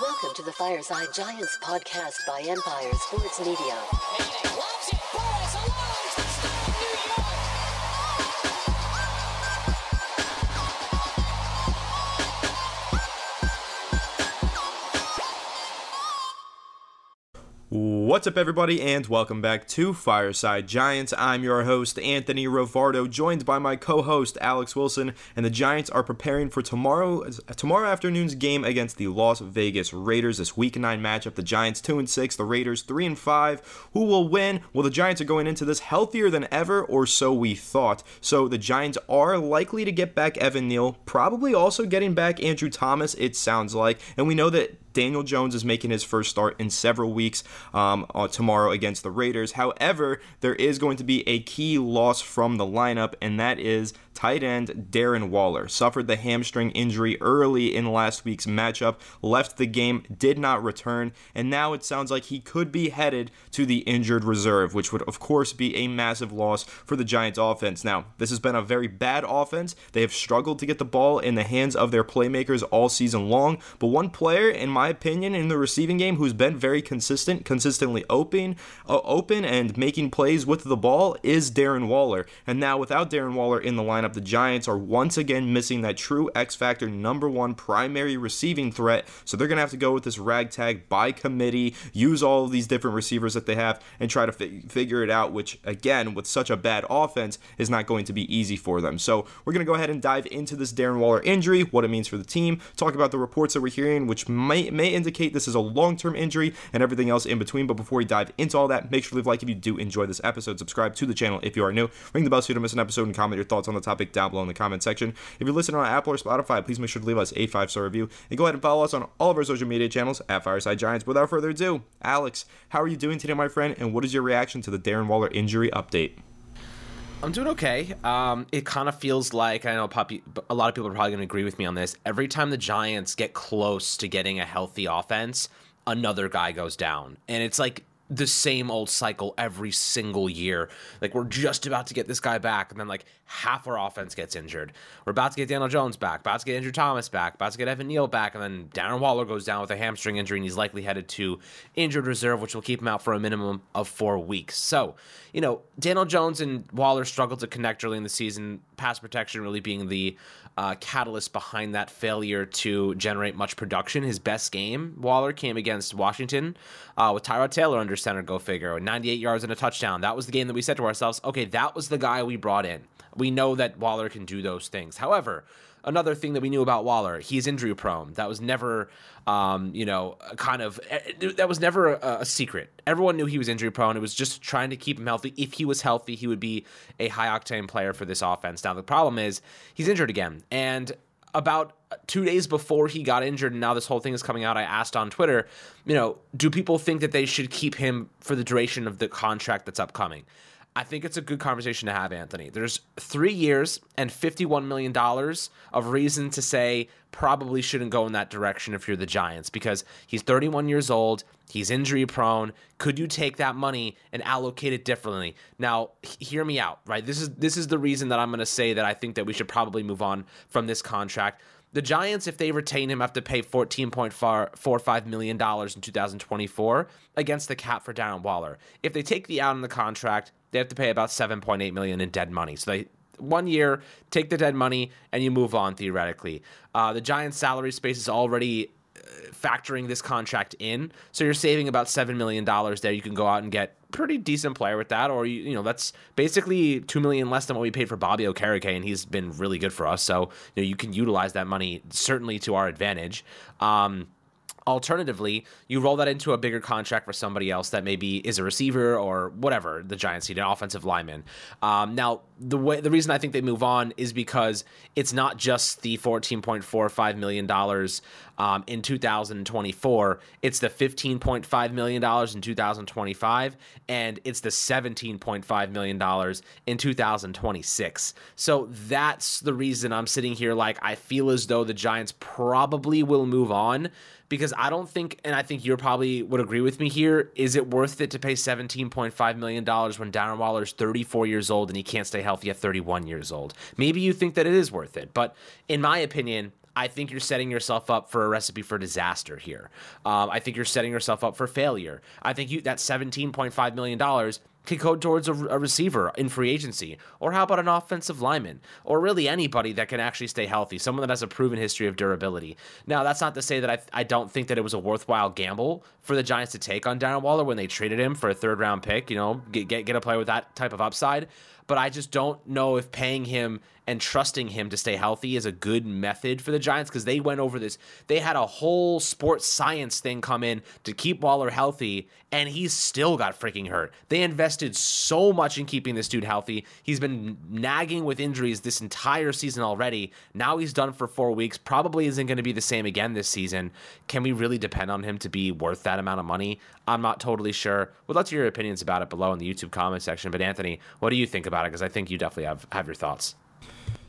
Welcome to the Fireside Giants podcast by Empire Sports Media. What's up, everybody, and welcome back to Fireside Giants. I'm your host, Anthony Rivardo, joined by my co-host Alex Wilson, and the Giants are preparing for tomorrow tomorrow afternoon's game against the Las Vegas Raiders. This Week Nine matchup: the Giants two and six, the Raiders three and five. Who will win? Well, the Giants are going into this healthier than ever, or so we thought. So the Giants are likely to get back Evan Neal, probably also getting back Andrew Thomas. It sounds like, and we know that Daniel Jones is making his first start in several weeks um, uh, tomorrow against the Raiders. However, there is going to be a key loss from the lineup, and that is tight end Darren Waller. Suffered the hamstring injury early in last week's matchup, left the game, did not return, and now it sounds like he could be headed to the injured reserve, which would, of course, be a massive loss for the Giants offense. Now, this has been a very bad offense. They have struggled to get the ball in the hands of their playmakers all season long, but one player, in my opinion, in the receiving game who's been very consistent, consistently open, uh, open and making plays with the ball is Darren Waller. And now without Darren Waller in the lineup, the Giants are once again missing that true X factor number one primary receiving threat. So they're gonna have to go with this ragtag by committee, use all of these different receivers that they have, and try to fi- figure it out. Which again, with such a bad offense, is not going to be easy for them. So we're gonna go ahead and dive into this Darren Waller injury, what it means for the team, talk about the reports that we're hearing, which might may indicate this is a long-term injury and everything else in between. But before we dive into all that, make sure to leave a like if you do enjoy this episode. Subscribe to the channel if you are new. Ring the bell so you don't miss an episode and comment your thoughts on the topic down below in the comment section. If you're listening on Apple or Spotify, please make sure to leave us a five-star review and go ahead and follow us on all of our social media channels at Fireside Giants. Without further ado, Alex, how are you doing today, my friend? And what is your reaction to the Darren Waller injury update? I'm doing okay. Um, it kind of feels like I know Poppy, a lot of people are probably going to agree with me on this. Every time the Giants get close to getting a healthy offense, another guy goes down, and it's like the same old cycle every single year. Like we're just about to get this guy back, and then like half our offense gets injured. We're about to get Daniel Jones back, about to get Andrew Thomas back, about to get Evan Neal back, and then Darren Waller goes down with a hamstring injury, and he's likely headed to injured reserve, which will keep him out for a minimum of four weeks. So, you know, Daniel Jones and Waller struggled to connect early in the season. Pass protection really being the uh, catalyst behind that failure to generate much production. His best game, Waller, came against Washington uh, with Tyrod Taylor under center, go figure, 98 yards and a touchdown. That was the game that we said to ourselves, okay, that was the guy we brought in. We know that Waller can do those things. However, another thing that we knew about Waller, he's injury prone. That was never, um, you know, kind of that was never a, a, secret. Everyone knew he was injury prone. It was just trying to keep him healthy. If he was healthy, he would be a high octane player for this offense. Now the problem is he's injured again, and about two days before he got injured and now this whole thing is coming out i asked on twitter you know do people think that they should keep him for the duration of the contract that's upcoming I think it's a good conversation to have, Anthony. There's three years and $51 million of reason to say probably shouldn't go in that direction if you're the Giants because he's 31 years old, he's injury prone. Could you take that money and allocate it differently? Now, hear me out, right? This is this is the reason that I'm going to say that I think that we should probably move on from this contract. The Giants, if they retain him, have to pay $14.45 million in 2024 against the cap for Darren Waller. If they take the out in the contract, they have to pay about 7.8 million in dead money. So they one year, take the dead money, and you move on theoretically. Uh, the Giants' salary space is already uh, factoring this contract in, so you're saving about seven million dollars there. You can go out and get pretty decent player with that, or you, you know that's basically two million less than what we paid for Bobby Okereke, and he's been really good for us. So you know you can utilize that money certainly to our advantage. Um, Alternatively, you roll that into a bigger contract for somebody else that maybe is a receiver or whatever the Giants need, an offensive lineman. Um, now, the way the reason I think they move on is because it's not just the fourteen point four five million dollars um, in 2024; it's the fifteen point five million dollars in 2025, and it's the seventeen point five million dollars in 2026. So that's the reason I'm sitting here like I feel as though the Giants probably will move on because I don't think, and I think you probably would agree with me here. Is it worth it to pay seventeen point five million dollars when Darren Waller's thirty four years old and he can't stay healthy at thirty one years old? Maybe you think that it is worth it, but in my opinion. I think you're setting yourself up for a recipe for disaster here. Um, I think you're setting yourself up for failure. I think you that $17.5 million could go towards a, a, receiver in free agency. Or how about an offensive lineman? Or really anybody that can actually stay healthy, someone that has a proven history of durability. Now, that's not to say that I, I don't think that it was a worthwhile gamble for the Giants to take on Darren Waller when they traded him for a third round pick, you know, get, get, get a player with that type of upside but I just don't know if paying him and trusting him to stay healthy is a good method for the Giants because they went over this. They had a whole sports science thing come in to keep Waller healthy, and he still got freaking hurt. They invested so much in keeping this dude healthy. He's been nagging with injuries this entire season already. Now he's done for four weeks. Probably isn't going to be the same again this season. Can we really depend on him to be worth that amount of money? I'm not totally sure. Would love to hear your opinions about it below in the YouTube comment section. But Anthony, what do you think about it? Because I think you definitely have have your thoughts.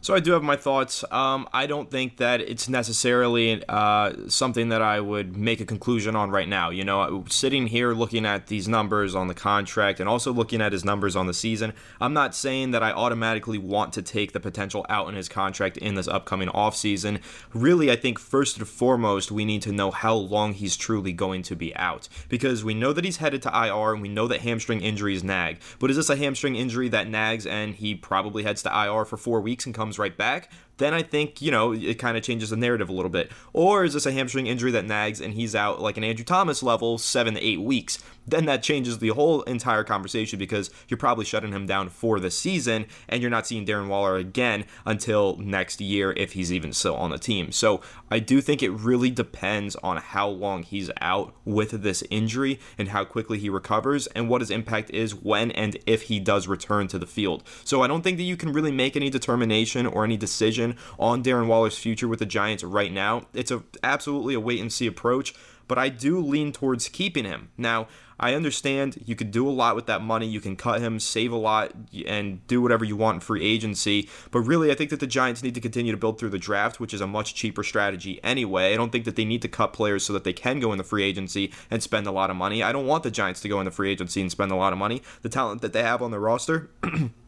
So I do have my thoughts. Um, I don't think that it's necessarily uh, something that I would make a conclusion on right now. You know, sitting here looking at these numbers on the contract and also looking at his numbers on the season, I'm not saying that I automatically want to take the potential out in his contract in this upcoming offseason. Really, I think first and foremost, we need to know how long he's truly going to be out because we know that he's headed to IR and we know that hamstring injuries nag. But is this a hamstring injury that nags and he probably heads to IR for four weeks and comes comes right back, then I think, you know, it kind of changes the narrative a little bit. Or is this a hamstring injury that nags and he's out like an Andrew Thomas level, seven to eight weeks? Then that changes the whole entire conversation because you're probably shutting him down for the season and you're not seeing Darren Waller again until next year if he's even still on the team. So I do think it really depends on how long he's out with this injury and how quickly he recovers and what his impact is when and if he does return to the field. So I don't think that you can really make any determination or any decision on Darren Waller's future with the Giants right now. It's a absolutely a wait and see approach, but I do lean towards keeping him. Now, I understand you could do a lot with that money. You can cut him, save a lot, and do whatever you want in free agency. But really, I think that the Giants need to continue to build through the draft, which is a much cheaper strategy anyway. I don't think that they need to cut players so that they can go in the free agency and spend a lot of money. I don't want the Giants to go in the free agency and spend a lot of money. The talent that they have on their roster.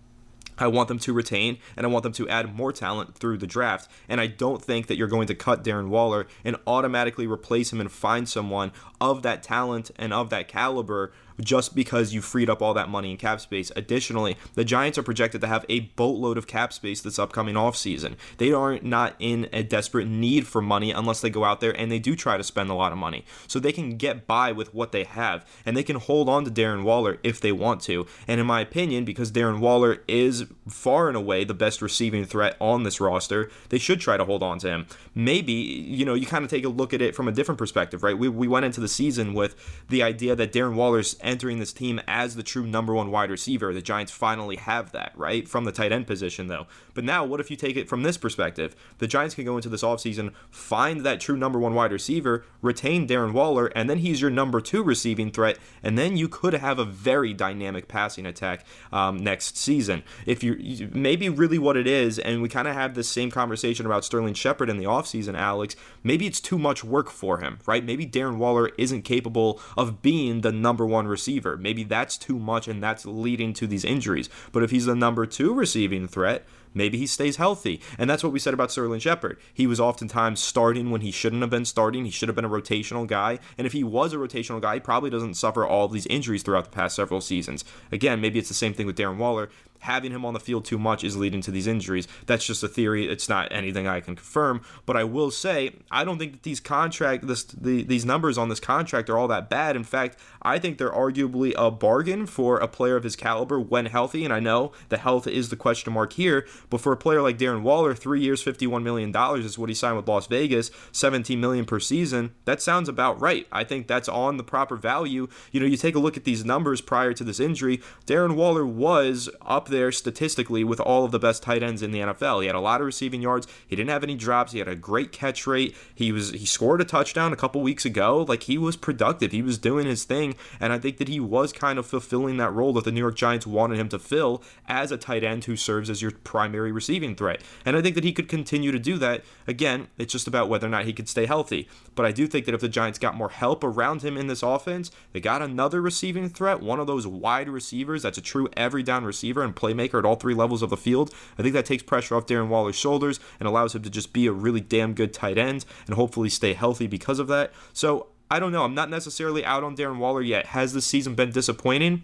I want them to retain and I want them to add more talent through the draft. And I don't think that you're going to cut Darren Waller and automatically replace him and find someone of that talent and of that caliber just because you freed up all that money in cap space. Additionally, the Giants are projected to have a boatload of cap space this upcoming offseason. They are not in a desperate need for money unless they go out there and they do try to spend a lot of money. So they can get by with what they have and they can hold on to Darren Waller if they want to. And in my opinion, because Darren Waller is far and away the best receiving threat on this roster, they should try to hold on to him. Maybe, you know, you kind of take a look at it from a different perspective, right? We, we went into the season with the idea that Darren Waller's entering this team as the true number one wide receiver. The Giants finally have that, right? From the tight end position, though. But now, what if you take it from this perspective? The Giants can go into this offseason, find that true number one wide receiver, retain Darren Waller, and then he's your number two receiving threat. And then you could have a very dynamic passing attack um, next season. If you maybe really what it is, and we kind of had this same conversation about Sterling Shepard in the offseason, Alex, maybe it's too much work for him, right? Maybe Darren Waller isn't capable of being the number one receiver. Maybe that's too much and that's leading to these injuries. But if he's the number two receiving threat, maybe he stays healthy. And that's what we said about Sterling Shepard. He was oftentimes starting when he shouldn't have been starting. He should have been a rotational guy. And if he was a rotational guy, he probably doesn't suffer all of these injuries throughout the past several seasons. Again, maybe it's the same thing with Darren Waller having him on the field too much is leading to these injuries. That's just a theory. It's not anything I can confirm. But I will say I don't think that these contract this the, these numbers on this contract are all that bad. In fact, I think they're arguably a bargain for a player of his caliber when healthy. And I know the health is the question mark here. But for a player like Darren Waller, three years, fifty-one million dollars is what he signed with Las Vegas, seventeen million per season. That sounds about right. I think that's on the proper value. You know, you take a look at these numbers prior to this injury. Darren Waller was up there statistically with all of the best tight ends in the NFL. He had a lot of receiving yards. He didn't have any drops. He had a great catch rate. He was he scored a touchdown a couple weeks ago. Like he was productive. He was doing his thing, and I think that he was kind of fulfilling that role that the New York Giants wanted him to fill as a tight end who serves as your primary receiving threat. And I think that he could continue to do that. Again, it's just about whether or not he could stay healthy. But I do think that if the Giants got more help around him in this offense, they got another receiving threat, one of those wide receivers that's a true every down receiver and playmaker at all three levels of the field. I think that takes pressure off Darren Waller's shoulders and allows him to just be a really damn good tight end and hopefully stay healthy because of that. So I don't know. I'm not necessarily out on Darren Waller yet. Has the season been disappointing?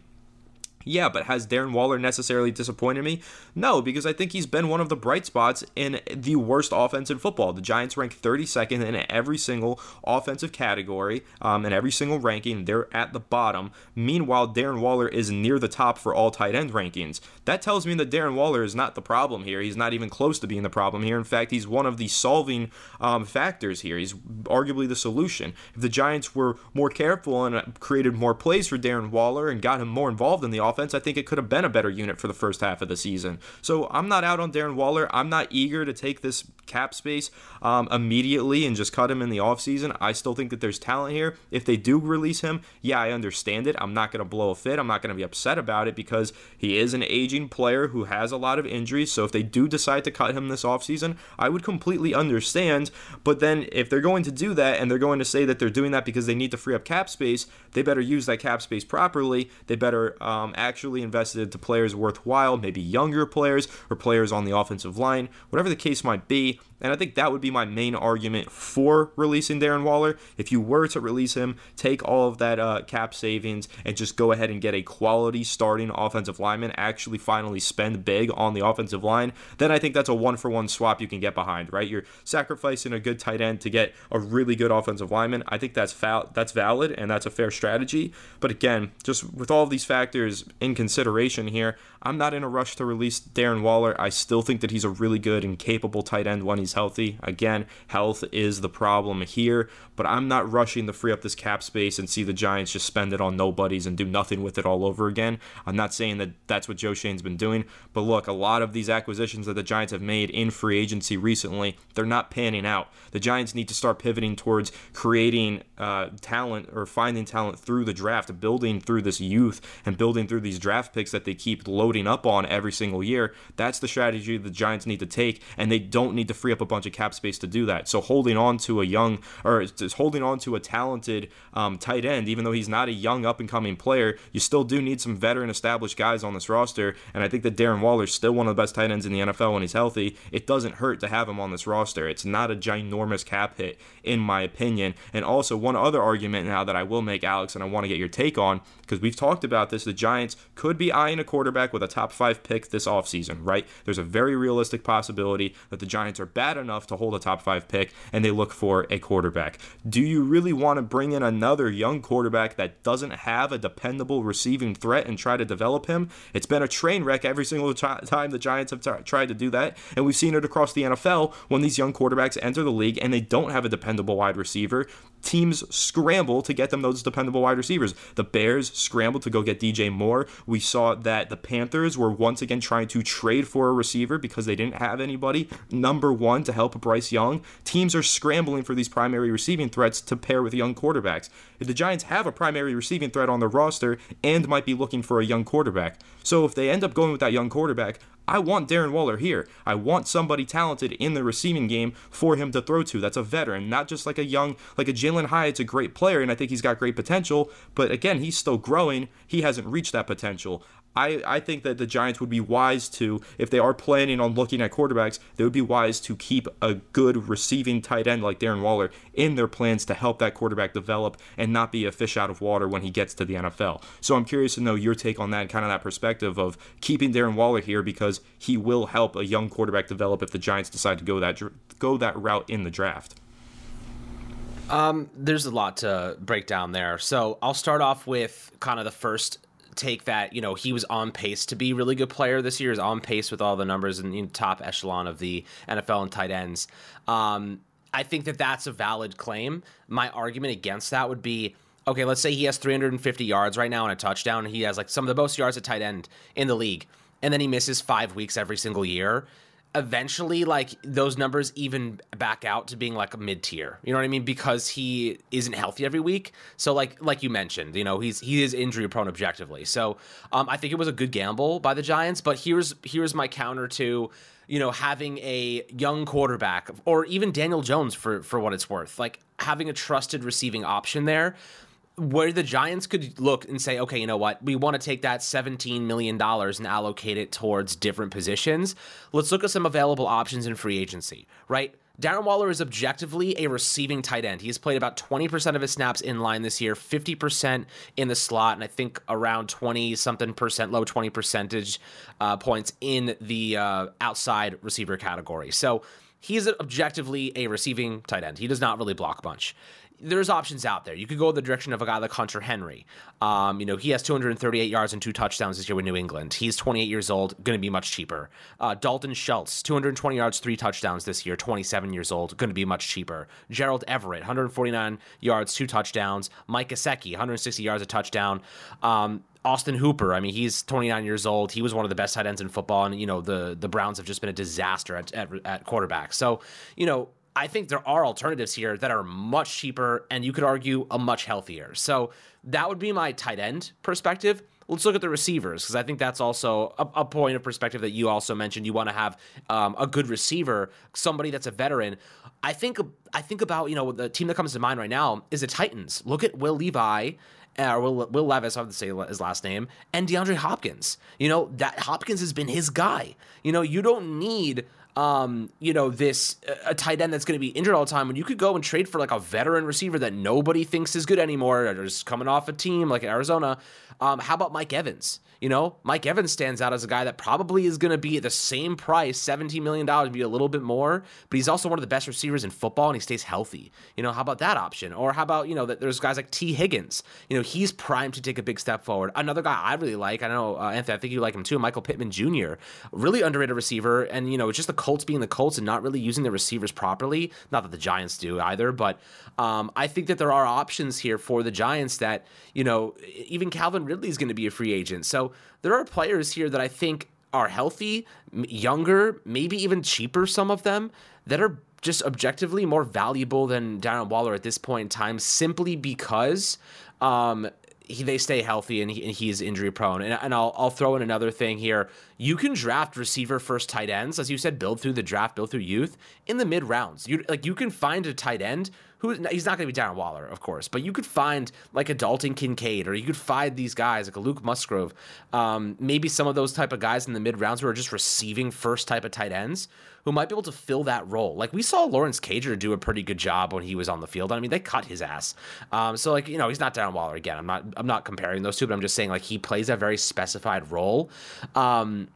Yeah, but has Darren Waller necessarily disappointed me? No, because I think he's been one of the bright spots in the worst offense in football. The Giants rank 32nd in every single offensive category, um, in every single ranking. They're at the bottom. Meanwhile, Darren Waller is near the top for all tight end rankings. That tells me that Darren Waller is not the problem here. He's not even close to being the problem here. In fact, he's one of the solving um, factors here. He's arguably the solution. If the Giants were more careful and created more plays for Darren Waller and got him more involved in the offense, offense, I think it could have been a better unit for the first half of the season. So I'm not out on Darren Waller. I'm not eager to take this cap space um, immediately and just cut him in the offseason. I still think that there's talent here. If they do release him, yeah, I understand it. I'm not going to blow a fit. I'm not going to be upset about it because he is an aging player who has a lot of injuries. So if they do decide to cut him this offseason, I would completely understand. But then if they're going to do that and they're going to say that they're doing that because they need to free up cap space, they better use that cap space properly. They better um, actually invested into players worthwhile, maybe younger players or players on the offensive line, whatever the case might be. And I think that would be my main argument for releasing Darren Waller. If you were to release him, take all of that uh, cap savings and just go ahead and get a quality starting offensive lineman, actually finally spend big on the offensive line, then I think that's a one for one swap you can get behind, right? You're sacrificing a good tight end to get a really good offensive lineman. I think that's that's valid and that's a fair strategy. But again, just with all these factors in consideration here, I'm not in a rush to release Darren Waller. I still think that he's a really good and capable tight end when he's healthy. Again, health is the problem here, but I'm not rushing to free up this cap space and see the Giants just spend it on nobodies and do nothing with it all over again. I'm not saying that that's what Joe Schoen's been doing, but look, a lot of these acquisitions that the Giants have made in free agency recently, they're not panning out. The Giants need to start pivoting towards creating uh, talent or finding talent through the draft, building through this youth and building through these draft picks that they keep loading loading up on every single year. That's the strategy the Giants need to take, and they don't need to free up a bunch of cap space to do that. So holding on to a young or just holding on to a talented um, tight end, even though he's not a young up and coming player, you still do need some veteran established guys on this roster. And I think that Darren Waller is still one of the best tight ends in the NFL when he's healthy. It doesn't hurt to have him on this roster. It's not a ginormous cap hit, in my opinion. And also, one other argument now that I will make, Alex, and I want to get your take on, because we've talked about this, the Giants could be eyeing a quarterback with a top five pick this offseason, right? There's a very realistic possibility that the Giants are bad enough to hold a top five pick and they look for a quarterback. Do you really want to bring in another young quarterback that doesn't have a dependable receiving threat and try to develop him? It's been a train wreck every single time the Giants have t- tried to do that. And we've seen it across the NFL when these young quarterbacks enter the league and they don't have a dependable wide receiver teams scramble to get them those dependable wide receivers. The Bears scrambled to go get DJ Moore. We saw that the Panthers were once again trying to trade for a receiver because they didn't have anybody number one to help Bryce Young. Teams are scrambling for these primary receiving threats to pair with young quarterbacks. If the Giants have a primary receiving threat on their roster and might be looking for a young quarterback. So if they end up going with that young quarterback, I want Darren Waller here. I want somebody talented in the receiving game for him to throw to. That's a veteran, not just like a young, like a Jalin Hyatt's a great player, and I think he's got great potential. But again, he's still growing. He hasn't reached that potential. I, I think that the Giants would be wise to, if they are planning on looking at quarterbacks, they would be wise to keep a good receiving tight end like Darren Waller in their plans to help that quarterback develop and not be a fish out of water when he gets to the NFL. So I'm curious to know your take on that, kind of that perspective of keeping Darren Waller here because he will help a young quarterback develop if the Giants decide to go that go that route in the draft. Um, there's a lot to break down there. So I'll start off with kind of the first take that you know he was on pace to be a really good player this year is on pace with all the numbers in the top echelon of the NFL and tight ends. Um, I think that that's a valid claim. My argument against that would be okay, let's say he has 350 yards right now and a touchdown. And He has like some of the most yards at tight end in the league, and then he misses five weeks every single year eventually like those numbers even back out to being like a mid tier. You know what I mean? Because he isn't healthy every week. So like like you mentioned, you know, he's he is injury prone objectively. So um, I think it was a good gamble by the Giants. But here's here's my counter to you know having a young quarterback or even Daniel Jones for for what it's worth, like having a trusted receiving option there where the Giants could look and say, okay, you know what? We want to take that $17 million and allocate it towards different positions. Let's look at some available options in free agency, right? Darren Waller is objectively a receiving tight end. He's played about 20% of his snaps in line this year, 50% in the slot, and I think around 20 something percent, low 20 percentage uh, points in the uh, outside receiver category. So he's objectively a receiving tight end. He does not really block much there's options out there. You could go the direction of a guy like Hunter Henry. Um, you know, he has 238 yards and two touchdowns this year with New England. He's 28 years old, going to be much cheaper. Uh, Dalton Schultz, 220 yards, three touchdowns this year, 27 years old, going to be much cheaper. Gerald Everett, 149 yards, two touchdowns. Mike Gesicki, 160 yards, a touchdown. Um, Austin Hooper, I mean, he's 29 years old. He was one of the best tight ends in football, and you know the the Browns have just been a disaster at, at, at quarterback. So, you know, I think there are alternatives here that are much cheaper and you could argue a much healthier. So that would be my tight end perspective. Let's look at the receivers because I think that's also a, a, point of perspective that you also mentioned. You want to have um, a good receiver, somebody that's a veteran. I think I think about you know the team that comes to mind right now is the Titans. Look at Will Levi or Will, Will Levis, I have to say his last name, and DeAndre Hopkins. You know that Hopkins has been his guy. You know you don't need um, you know, this a tight end that's going to be injured all the time when you could go and trade for like a veteran receiver that nobody thinks is good anymore or is coming off a team like Arizona. Um, how about Mike Evans? You know, Mike Evans stands out as a guy that probably is going to be at the same price, $17 million, maybe a little bit more, but he's also one of the best receivers in football and he stays healthy. You know, how about that option? Or how about, you know, that there's guys like Tee Higgins. You know, he's primed to take a big step forward. Another guy I really like, I know, uh, Anthony, I think you like him too, Michael Pittman Jr., really underrated receiver. And, you know, it's just the Colts being the Colts and not really using the receivers properly. Not that the Giants do either, but um, I think that there are options here for the Giants that, you know, even Calvin Ridley is going to be a free agent. So, there are players here that I think are healthy, younger, maybe even cheaper, some of them, that are just objectively more valuable than Darren Waller at this point in time simply because um, he, they stay healthy and, he, and he's injury prone. And, and I'll, I'll throw in another thing here. You can draft receiver first tight ends, as you said, build through the draft, build through youth in the mid rounds. You like you can find a tight end who he's not going to be Darren Waller, of course, but you could find like a Dalton Kincaid, or you could find these guys like a Luke Musgrave, um, maybe some of those type of guys in the mid rounds who are just receiving first type of tight ends who might be able to fill that role. Like we saw Lawrence Cager do a pretty good job when he was on the field. I mean, they cut his ass. Um, so like you know, he's not Darren Waller again. I'm not I'm not comparing those two, but I'm just saying like he plays a very specified role. Um,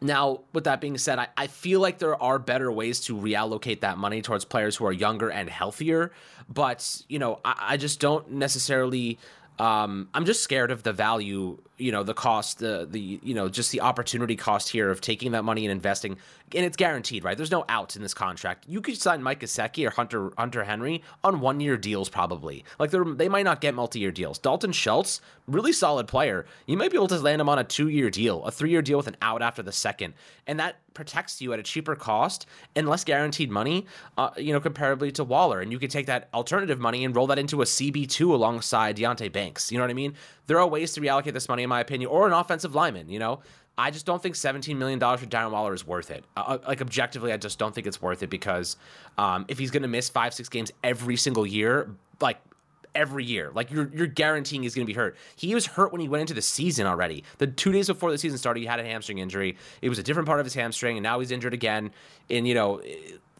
now, with that being said, I, I feel like there are better ways to reallocate that money towards players who are younger and healthier. But, you know, I, I just don't necessarily um, I'm just scared of the value, you know, the cost, the the you know, just the opportunity cost here of taking that money and investing, and it's guaranteed, right? There's no outs in this contract. You could sign Mike Gesicki or Hunter Hunter Henry on one year deals, probably. Like they they might not get multi year deals. Dalton Schultz, really solid player. You might be able to land him on a two year deal, a three year deal with an out after the second, and that protects you at a cheaper cost and less guaranteed money, uh, you know, comparably to Waller. And you could take that alternative money and roll that into a CB2 alongside Deonte Banks. You know what I mean? There are ways to reallocate this money, in my opinion, or an offensive lineman, you know? I just don't think $17 million for Darren Waller is worth it. Uh, uh, like, objectively, I just don't think it's worth it because um, if he's going to miss five, six games every single year, like, every year. Like you're you're guaranteeing he's going to be hurt. He was hurt when he went into the season already. The two days before the season started, he had a hamstring injury. It was a different part of his hamstring, and now he's injured again. And you know,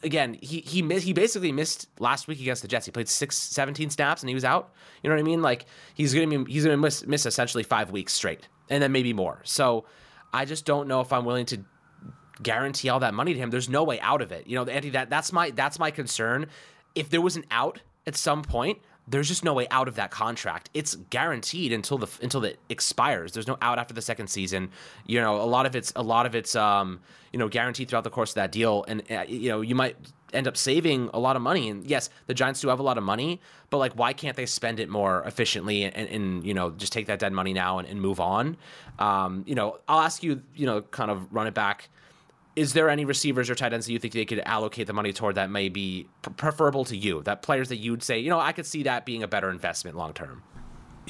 again, he he he basically missed last week against the Jets. He played six, 17 snaps and he was out. You know what I mean? Like he's to be he's to miss, miss essentially five weeks straight, and then maybe more. So I just don't know if I'm willing to guarantee all that money to him. There's no way out of it. You know, Andy, that that's my that's my concern. If there was an out at some point, there's just no way out of that contract. It's guaranteed until the until it expires. There's no out after the second season. You know, a lot of it's a lot of it's um you know guaranteed throughout the course of that deal, and uh, you know you might end up saving a lot of money. And yes, the Giants do have a lot of money, but like, why can't they spend it more efficiently and, and, you know just take that dead money now and, and move on? Um, you know, I'll ask you, you know, kind of run it back is there any receivers or tight ends that you think they could allocate the money toward that may be preferable to you? That players that you'd say, you know, I could see that being a better investment long term.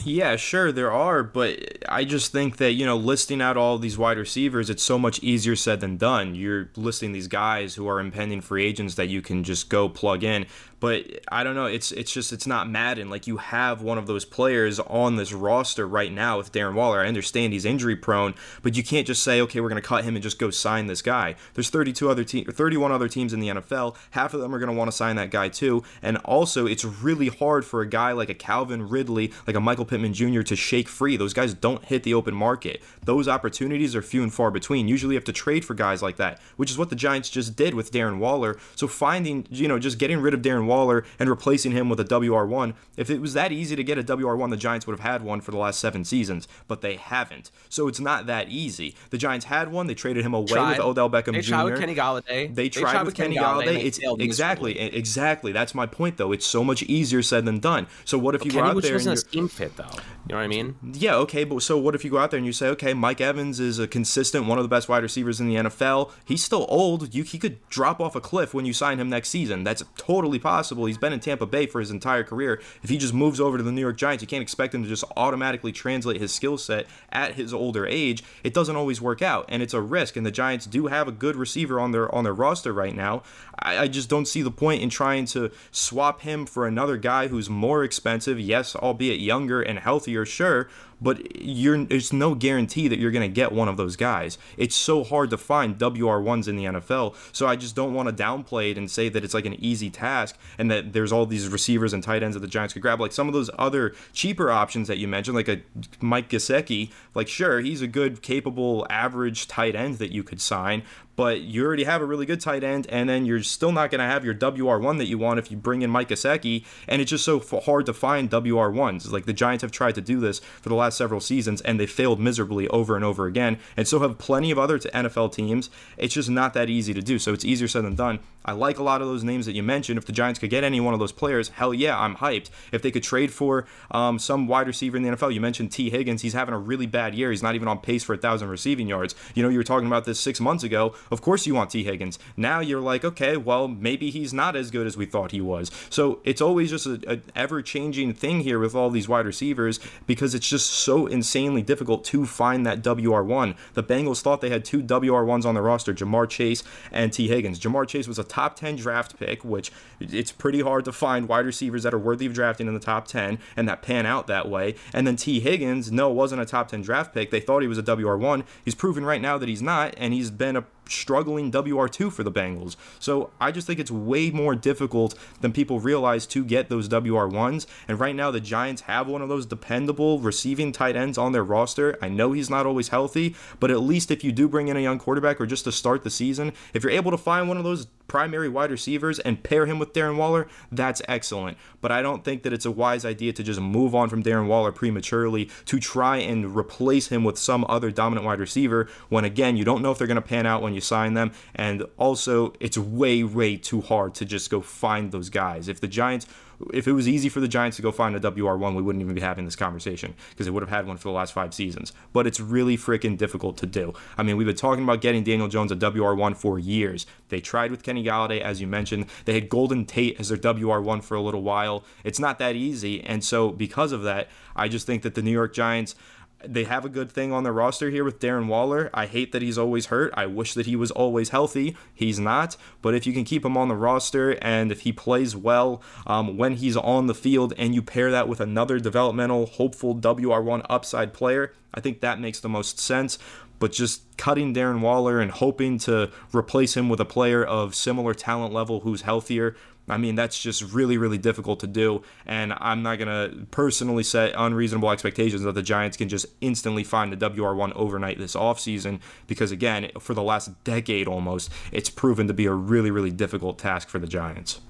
Yeah, sure, there are, but I just think that, you know, listing out all these wide receivers, it's so much easier said than done. You're listing these guys who are impending free agents that you can just go plug in. But I don't know, it's it's just it's not Madden. Like you have one of those players on this roster right now with Darren Waller. I understand he's injury prone, but you can't just say, okay, we're gonna cut him and just go sign this guy. There's 32 other teams, 31 other teams in the NFL. Half of them are gonna want to sign that guy too. And also, it's really hard for a guy like a Calvin Ridley, like a Michael Pittman Jr. to shake free. Those guys don't hit the open market. Those opportunities are few and far between. Usually you have to trade for guys like that, which is what the Giants just did with Darren Waller. So finding, you know, just getting rid of Darren Waller and replacing him with a WR1, if it was that easy to get a WR1, the Giants would have had one for the last seven seasons, but they haven't. So it's not that easy. The Giants had one. They traded him away Tried. with Odell Beckham They Jr. They tried with Kenny Golladay. They tried, with, Kenny Golladay. and they It's exactly, exactly. That's my point, though. It's so much easier said than done. So what if you Kenny out which there and wasn't a you're- scheme fit though. You know what I mean? yeah, okay, but so what if you go out there and you say, okay, Mike Evans is a consistent, one of the best wide receivers in the NFL. He's still old. You, he could drop off a cliff when you sign him next season. That's totally possible. He's been in Tampa Bay for his entire career. If he just moves over to the New York Giants, you can't expect him to just automatically translate his skill set at his older age. It doesn't always work out, and it's a risk. And the Giants do have a good receiver on their on their roster right now. I, I just don't see the point in trying to swap him for another guy who's more expensive. Yes, albeit younger and healthier, sure, but you're there's no guarantee that you're going to get one of those guys. It's so hard to find WR1s in the NFL. So I just don't want to downplay it and say that it's like an easy task and that there's all these receivers and tight ends that the Giants could grab. Like some of those other cheaper options that you mentioned, like a Mike Gesicki, like sure, he's a good, capable, average tight end that you could sign, but you already have a really good tight end, and then you're still not going to have your WR1 that you want if you bring in Mike Gesicki, and it's just so hard to find WR1s. Like the Giants have tried to do this for the last several seasons, and they failed miserably over and over again, and so have plenty of other NFL teams. It's just not that easy to do, so it's easier said than done. I like a lot of those names that you mentioned. If the Giants could get any one of those players, hell yeah, I'm hyped. If they could trade for um, some wide receiver in the NFL, you mentioned Tee Higgins, he's having a really bad year. He's not even on pace for a thousand receiving yards. You know, you were talking about this six months ago. Of course, you want Tee Higgins. Now you're like, okay, well, maybe he's not as good as we thought he was. So it's always just a, a ever changing thing here with all these wide receivers because it's just so insanely difficult to find that WR1. The Bengals thought they had two WR1s on the roster, Ja'Marr Chase and Tee Higgins. Ja'Marr Chase was a top 10 draft pick, which it's pretty hard to find wide receivers that are worthy of drafting in the top 10 and that pan out that way. And then Tee Higgins, no, wasn't a top 10 draft pick. They thought he was a WR1. He's proven right now that he's not, and he's been a struggling WR2 for the Bengals. So I just think it's way more difficult than people realize to get those WR1s. And right now, the Giants have one of those dependable receiving tight ends on their roster. I know he's not always healthy, but at least if you do bring in a young quarterback or just to start the season, if you're able to find one of those primary wide receivers and pair him with Darren Waller, that's excellent. But I don't think that it's a wise idea to just move on from Darren Waller prematurely to try and replace him with some other dominant wide receiver when, again, you don't know if they're going to pan out when you sign them. And also, it's way, way too hard to just go find those guys. If the Giants if it was easy for the Giants to go find a WR1, we wouldn't even be having this conversation because they would have had one for the last five seasons. But it's really freaking difficult to do. I mean, we've been talking about getting Daniel Jones a WR1 for years. They tried with Kenny Golladay, as you mentioned. They had Golden Tate as their WR1 for a little while. It's not that easy. And so, because of that, I just think that the New York Giants they have a good thing on their roster here with Darren Waller. I hate that he's always hurt. I wish that he was always healthy. He's not. But if you can keep him on the roster and if he plays well um, when he's on the field and you pair that with another developmental, hopeful WR1 upside player, I think that makes the most sense. But just cutting Darren Waller and hoping to replace him with a player of similar talent level who's healthier I mean, that's just really, really difficult to do. And I'm not going to personally set unreasonable expectations that the Giants can just instantly find a WR1 overnight this offseason because, again, for the last decade almost, it's proven to be a really, really difficult task for the Giants.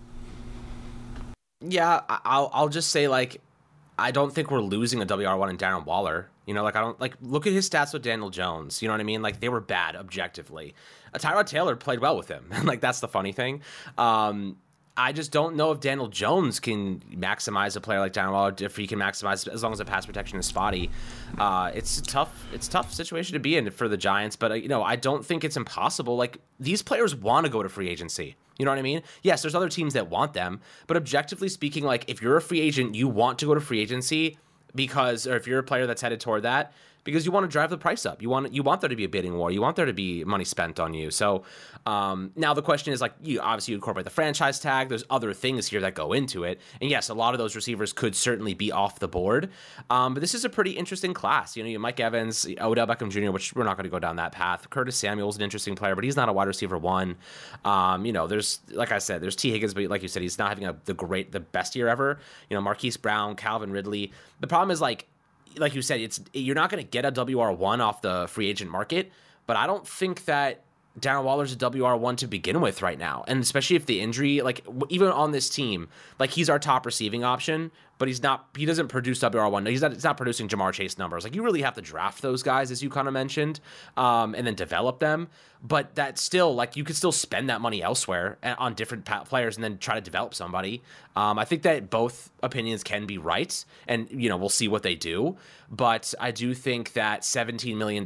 Yeah, I'll I'll just say like I don't think we're losing a WR1 in Darren Waller. You know, like I don't like look at his stats with Daniel Jones. You know what I mean? Like they were bad objectively. Uh, Tyrod Taylor played well with him. like that's the funny thing. Um, I just don't know if Daniel Jones can maximize a player like Darren Waller. If he can maximize as long as the pass protection is spotty, uh, it's tough. It's a tough situation to be in for the Giants. But uh, you know, I don't think it's impossible. Like these players want to go to free agency. You know what I mean? Yes, there's other teams that want them, but objectively speaking, like if you're a free agent, you want to go to free agency because, or if you're a player that's headed toward that, because you want to drive the price up. You want you want there to be a bidding war. You want there to be money spent on you. So um, now the question is like you obviously you incorporate the franchise tag. There's other things here that go into it, and yes, a lot of those receivers could certainly be off the board. Um, but this is a pretty interesting class. You know, you Mike Evans, Odell Beckham Jr., which we're not going to go down that path. Curtis Samuel's an interesting player, but he's not a wide receiver one. Um, you know, there's like I said, there's Tee Higgins, but like you said, he's not having a, the great, the best year ever. You know, Marquise Brown, Calvin Ridley. The problem is like like you said, it's you're not going to get a WR one off the free agent market, but I don't think that Darren Waller's a WR1 to begin with right now. And especially if the injury, like even on this team, like he's our top receiving option, but he's not, he doesn't produce WR1. He's not, he's not producing Ja'Marr Chase numbers. Like you really have to draft those guys, as you kind of mentioned, um, and then develop them. But that still, like you could still spend that money elsewhere uh, on different players and then try to develop somebody. Um, I think that both opinions can be right. And, you know, we'll see what they do. But I do think that $17 million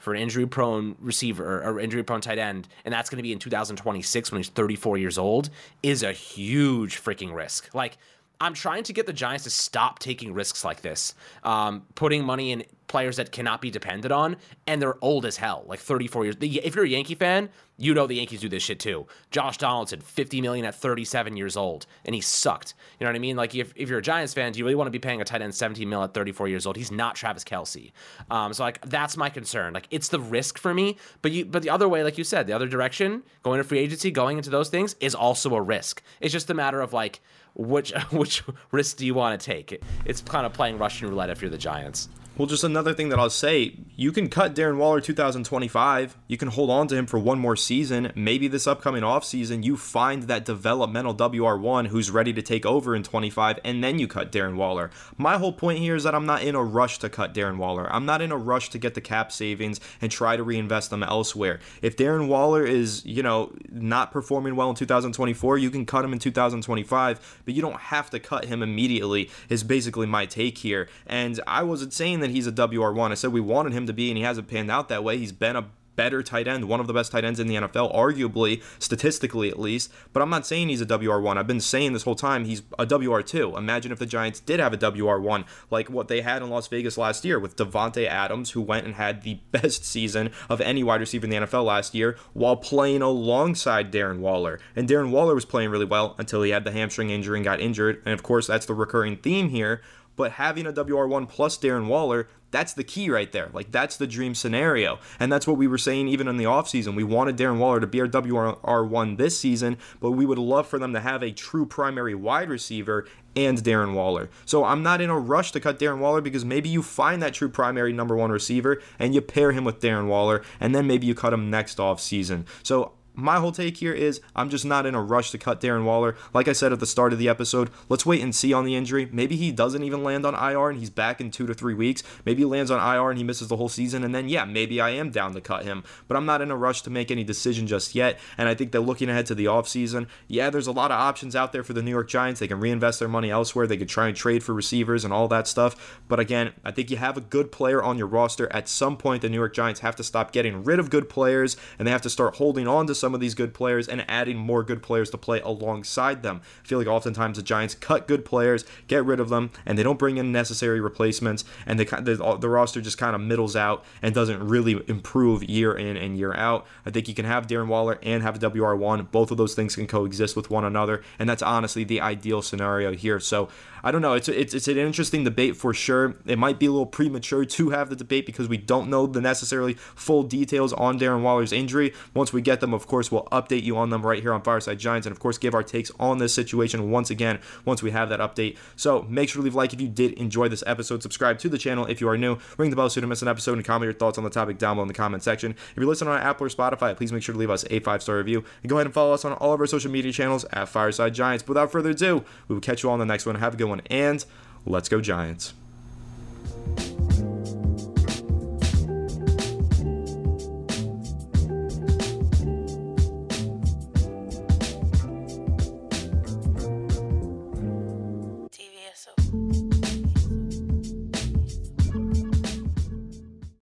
for an injury prone receiver or injury prone tight end, and that's going to be in 2026 when he's 34 years old, is a huge freaking risk. Like, I'm trying to get the Giants to stop taking risks like this, um, putting money in players that cannot be depended on, and they're old as hell, like 34 years. If you're a Yankee fan, you know the Yankees do this shit too. Josh Donaldson, 50 million at 37 years old, and he sucked. You know what I mean? Like if, if you're a Giants fan, do you really want to be paying a tight end 17 mil at 34 years old? He's not Travis Kelce. Um, so like that's my concern. Like it's the risk for me, but you but the other way, like you said, the other direction, going to free agency, going into those things is also a risk. It's just a matter of like which which risk do you want to take? it's kind of playing Russian roulette if you're the Giants. Well, just another thing that I'll say, you can cut Darren Waller 2025. You can hold on to him for one more season. Maybe this upcoming offseason, you find that developmental WR1 who's ready to take over in 25, and then you cut Darren Waller. My whole point here is that I'm not in a rush to cut Darren Waller. I'm not in a rush to get the cap savings and try to reinvest them elsewhere. If Darren Waller is, you know, not performing well in 2024, you can cut him in 2025, but you don't have to cut him immediately, is basically my take here. And I wasn't saying that that he's a WR1. I said we wanted him to be, and he hasn't panned out that way. He's been a better tight end, one of the best tight ends in the NFL, arguably, statistically at least. But I'm not saying he's a WR1. I've been saying this whole time he's a WR2. Imagine if the Giants did have a WR1 like what they had in Las Vegas last year with Davante Adams, who went and had the best season of any wide receiver in the NFL last year while playing alongside Darren Waller. And Darren Waller was playing really well until he had the hamstring injury and got injured. And of course, that's the recurring theme here but having a WR1 plus Darren Waller, that's the key right there. Like that's the dream scenario. And that's what we were saying even in the offseason. We wanted Darren Waller to be our WR1 this season, but we would love for them to have a true primary wide receiver and Darren Waller. So I'm not in a rush to cut Darren Waller because maybe you find that true primary number one receiver and you pair him with Darren Waller and then maybe you cut him next offseason. So my whole take here is I'm just not in a rush to cut Darren Waller. Like I said at the start of the episode, let's wait and see on the injury. Maybe he doesn't even land on IR and he's back in two to three weeks. Maybe he lands on IR and he misses the whole season, and then yeah, maybe I am down to cut him. But I'm not in a rush to make any decision just yet. And I think that looking ahead to the offseason, yeah, there's a lot of options out there for the New York Giants. They can reinvest their money elsewhere. They could try and trade for receivers and all that stuff. But again, I think you have a good player on your roster. At some point, the New York Giants have to stop getting rid of good players and they have to start holding on to some of these good players and adding more good players to play alongside them. I feel like oftentimes the Giants cut good players, get rid of them, and they don't bring in necessary replacements, and they, the, uh, the roster just kind of middles out and doesn't really improve year in and year out. I think you can have Darren Waller and have a WR1. Both of those things can coexist with one another, and that's honestly the ideal scenario here. So I don't know. It's it's it's an interesting debate for sure. It might be a little premature to have the debate because we don't know the necessarily full details on Darren Waller's injury. Once we get them, of course, we'll update you on them right here on Fireside Giants, and of course, give our takes on this situation once again once we have that update. So make sure to leave a like if you did enjoy this episode. Subscribe to the channel if you are new. Ring the bell so you don't miss an episode, and comment your thoughts on the topic down below in the comment section. If you're listening on Apple or Spotify, please make sure to leave us a five star review and go ahead and follow us on all of our social media channels at Fireside Giants. But without further ado, we will catch you all on the next one. Have a good one and Let's go, Giants.